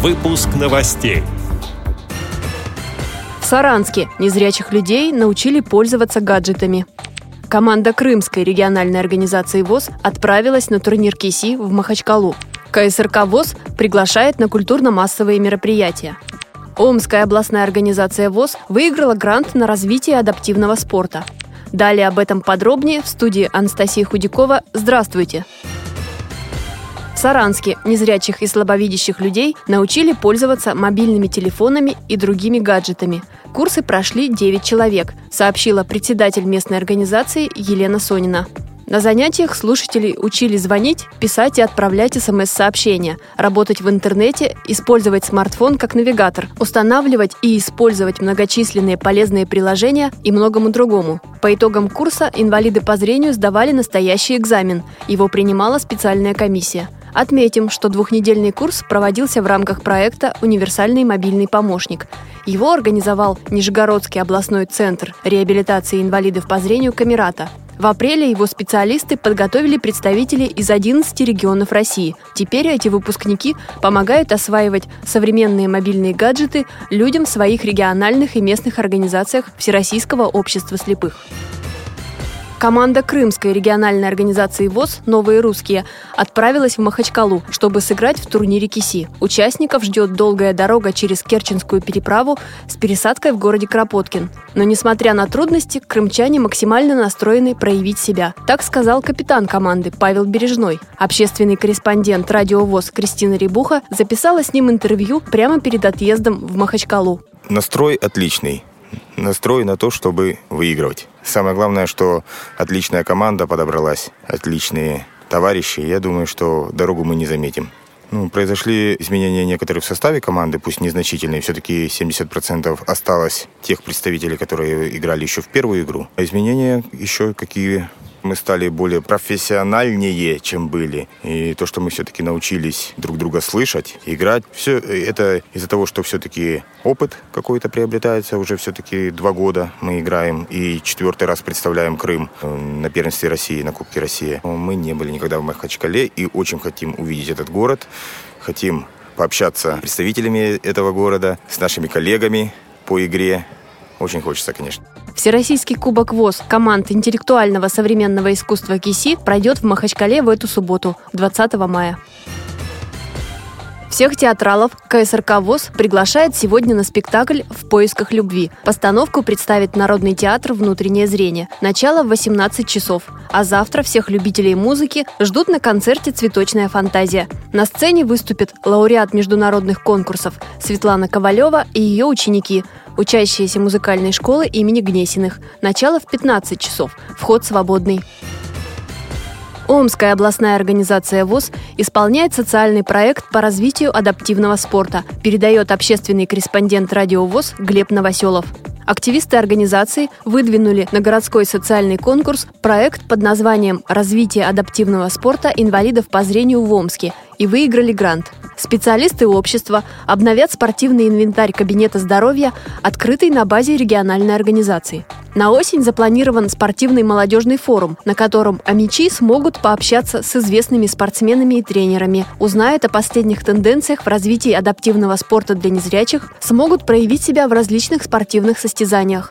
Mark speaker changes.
Speaker 1: Выпуск новостей.
Speaker 2: В Саранске незрячих людей научили пользоваться гаджетами. Команда Крымской региональной организации ВОЗ отправилась на турнир КИСИ в Махачкалу. КСРК ВОЗ приглашает на культурно-массовые мероприятия. Омская областная организация ВОЗ выиграла грант на развитие адаптивного спорта. Далее об этом подробнее в студии Анастасия Худякова. Здравствуйте! В Саранске незрячих и слабовидящих людей научили пользоваться мобильными телефонами и другими гаджетами. Курсы прошли 9 человек, сообщила председатель местной организации Елена Сонина. На занятиях слушатели учили звонить, писать и отправлять СМС-сообщения, работать в интернете, использовать смартфон как навигатор, устанавливать и использовать многочисленные полезные приложения и многому другому. По итогам курса инвалиды по зрению сдавали настоящий экзамен. Его принимала специальная комиссия. Отметим, что двухнедельный курс проводился в рамках проекта «Универсальный мобильный помощник». Его организовал Нижегородский областной центр реабилитации инвалидов по зрению «Камерата». В апреле его специалисты подготовили представителей из 11 регионов России. Теперь эти выпускники помогают осваивать современные мобильные гаджеты людям в своих региональных и местных организациях Всероссийского общества слепых. Команда Крымской региональной организации ВОЗ «Новые русские» отправилась в Махачкалу, чтобы сыграть в турнире КИСИ. Участников ждет долгая дорога через Керченскую переправу с пересадкой в городе Кропоткин. Но несмотря на трудности, крымчане максимально настроены проявить себя. Так сказал капитан команды Павел Бережной. Общественный корреспондент радио ВОЗ Кристина Рибуха записала с ним интервью прямо перед отъездом в Махачкалу.
Speaker 3: Настрой отличный настрой на то, чтобы выигрывать. Самое главное, что отличная команда подобралась, отличные товарищи. Я думаю, что дорогу мы не заметим. Ну, произошли изменения некоторые в составе команды, пусть незначительные. Все-таки 70% осталось тех представителей, которые играли еще в первую игру. А изменения еще какие мы стали более профессиональнее, чем были. И то, что мы все-таки научились друг друга слышать, играть, все это из-за того, что все-таки опыт какой-то приобретается. Уже все-таки два года мы играем и четвертый раз представляем Крым э, на первенстве России, на Кубке России. Мы не были никогда в Махачкале и очень хотим увидеть этот город. Хотим пообщаться с представителями этого города, с нашими коллегами по игре. Очень хочется, конечно.
Speaker 2: Всероссийский кубок ВОЗ команд интеллектуального современного искусства КИСИ пройдет в Махачкале в эту субботу, 20 мая. Всех театралов КСРК ВОЗ приглашает сегодня на спектакль «В поисках любви». Постановку представит Народный театр «Внутреннее зрение». Начало в 18 часов. А завтра всех любителей музыки ждут на концерте «Цветочная фантазия». На сцене выступит лауреат международных конкурсов Светлана Ковалева и ее ученики – учащиеся музыкальной школы имени Гнесиных. Начало в 15 часов. Вход свободный. Омская областная организация ВОЗ исполняет социальный проект по развитию адаптивного спорта, передает общественный корреспондент радио ВОЗ Глеб Новоселов. Активисты организации выдвинули на городской социальный конкурс проект под названием «Развитие адаптивного спорта инвалидов по зрению в Омске» и выиграли грант. Специалисты общества обновят спортивный инвентарь Кабинета здоровья, открытый на базе региональной организации. На осень запланирован спортивный молодежный форум, на котором амичи смогут пообщаться с известными спортсменами и тренерами, узнают о последних тенденциях в развитии адаптивного спорта для незрячих, смогут проявить себя в различных спортивных состязаниях.